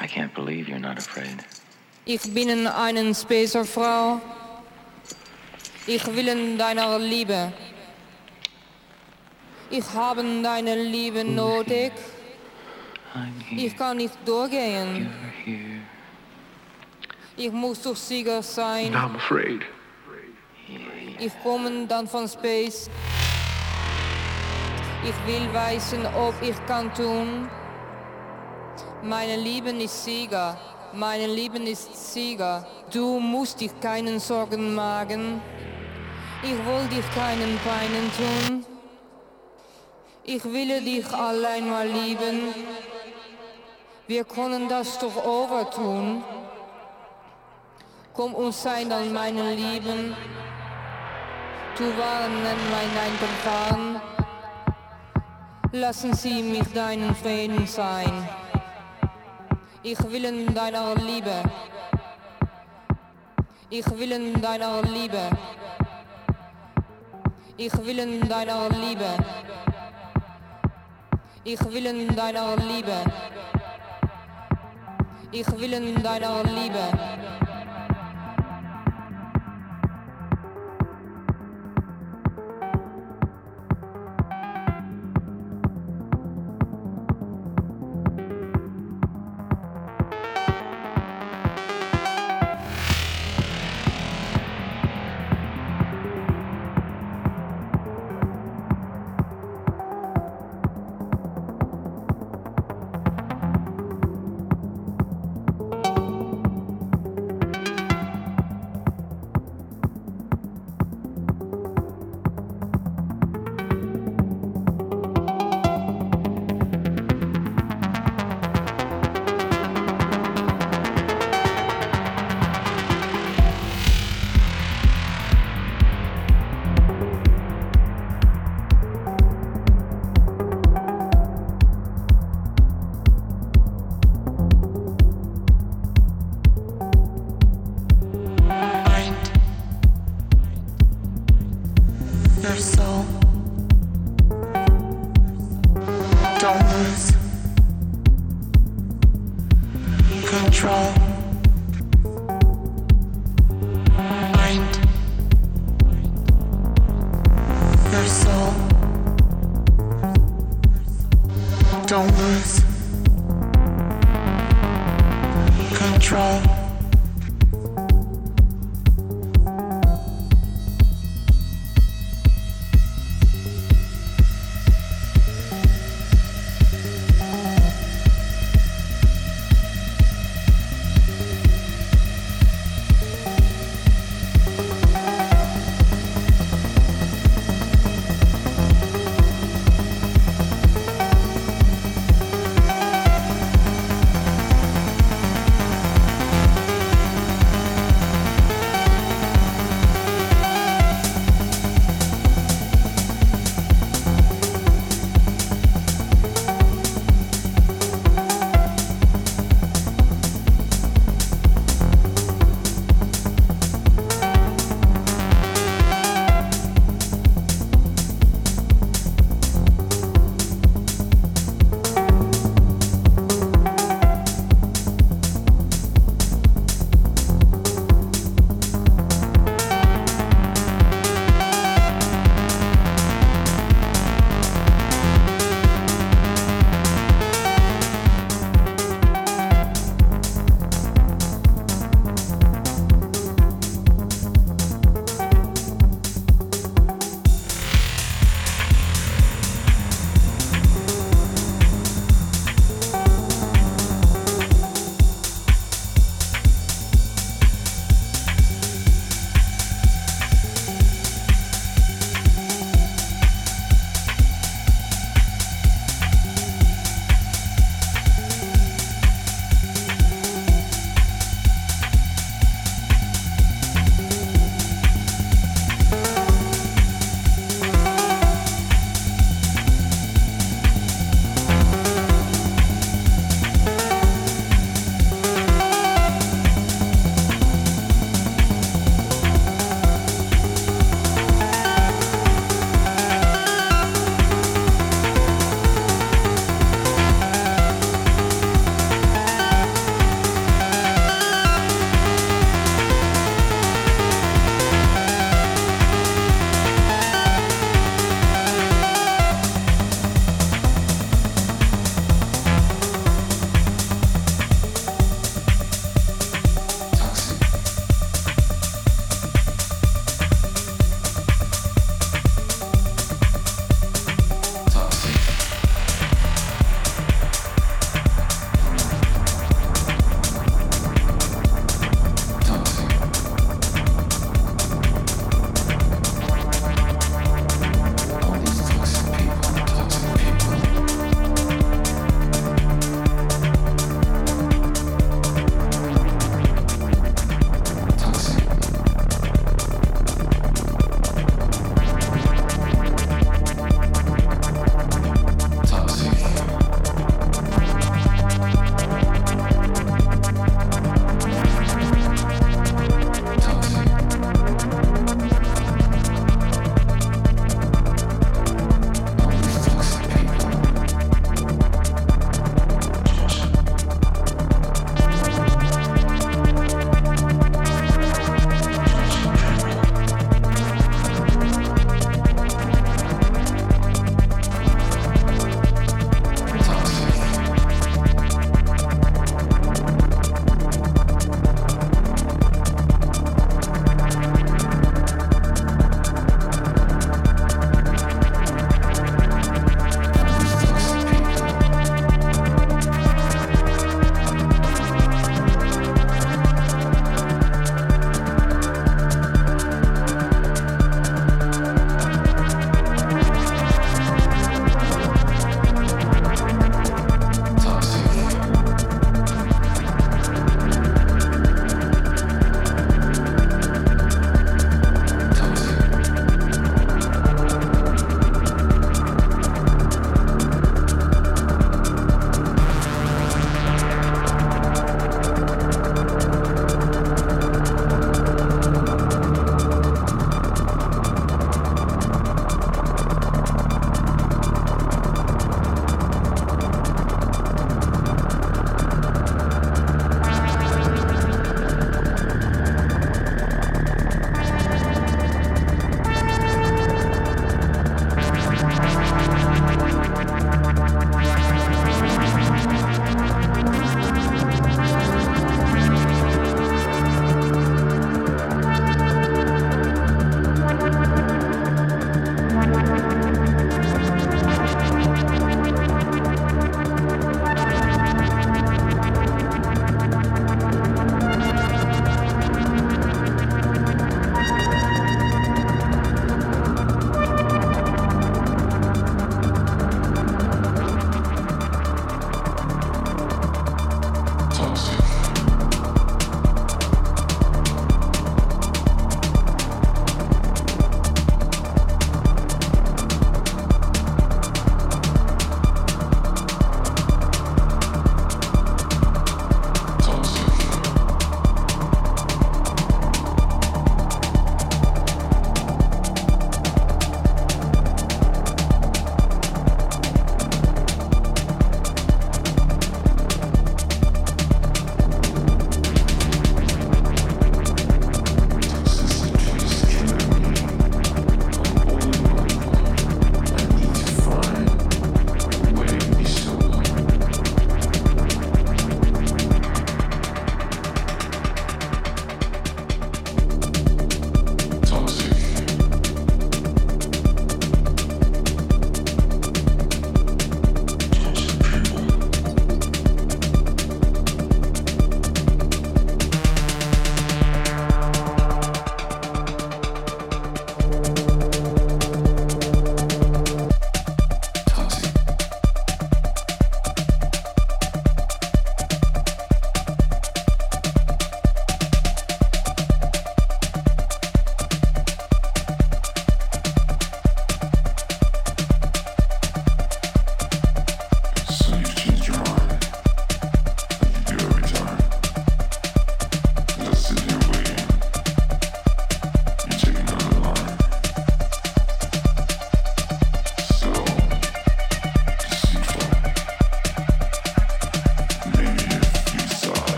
I can't believe you're not afraid. Ich bin eine Spacerfrau. Ich will in deiner Liebe. Ich habe deine Liebe nötig. I'm here. Ich kann nicht durchgehen. You're here. Ich muss doch sicher sein. I'm afraid. Ich komme dann von Space. Ich will wissen, ob ich kann tun. Meine Liebe ist Sieger. Meine Liebe ist Sieger. Du musst dich keinen Sorgen machen. Ich will dich keinen Peinen tun. Ich will dich allein mal lieben. Wir können das doch overtun. Komm und sei dann meine Lieben. Du waren mein Eingefahren. Lassen Sie mich deinen Frieden sein. Ich will in deiner Liebe. Ich will in deiner Liebe. Ich will in deiner Liebe. Ich will in deiner Liebe. Ich will in deiner Liebe.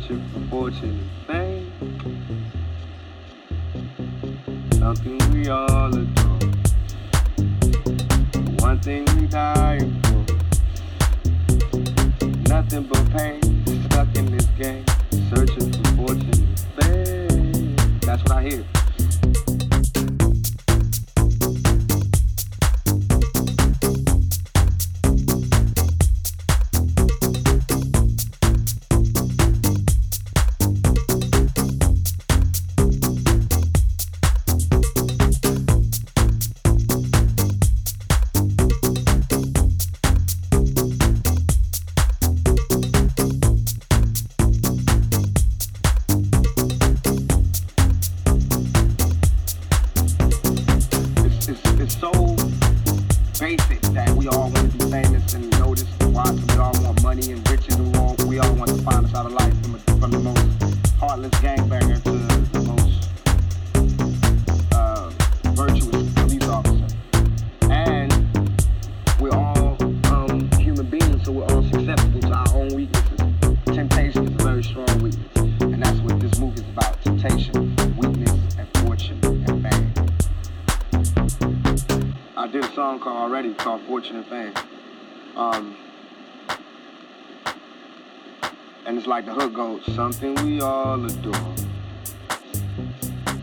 Searching for fortune something we all adore.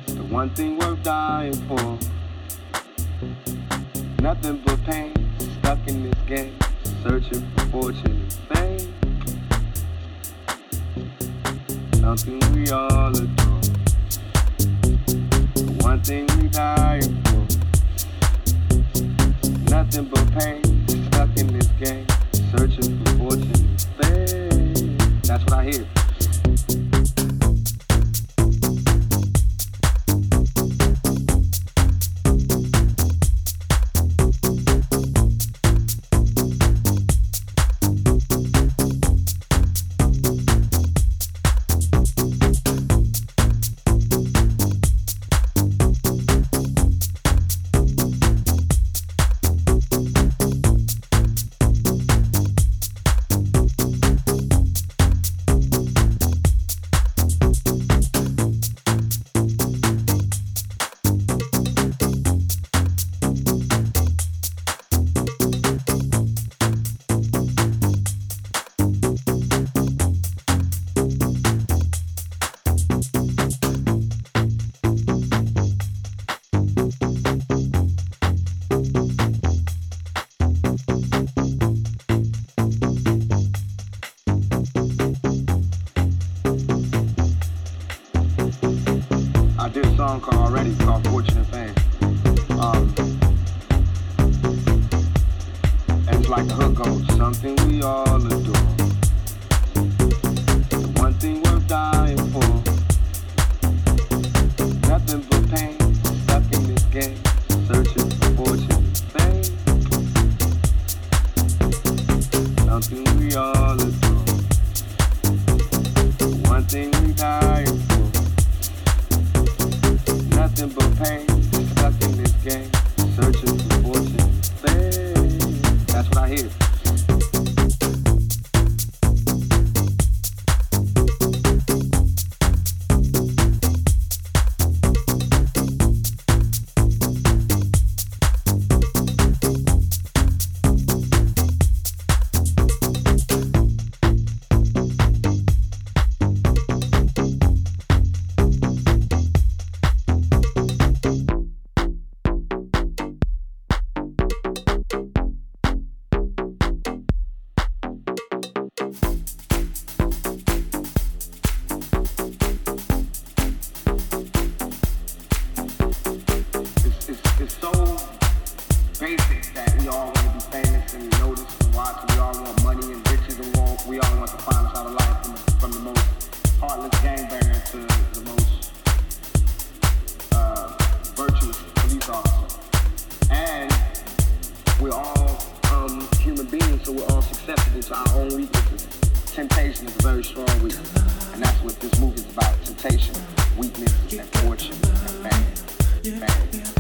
The one thing worth dying for. Nothing but pain, stuck in this game, searching for fortune and fame. Something we all adore. The one thing we dying for. Nothing but pain, stuck in this game, searching for fortune and fame. That's what I hear. So we're all susceptible to our own weaknesses. Temptation is a very strong weakness, and that's what this movie's about. Temptation, weakness, and fortune, and man. man.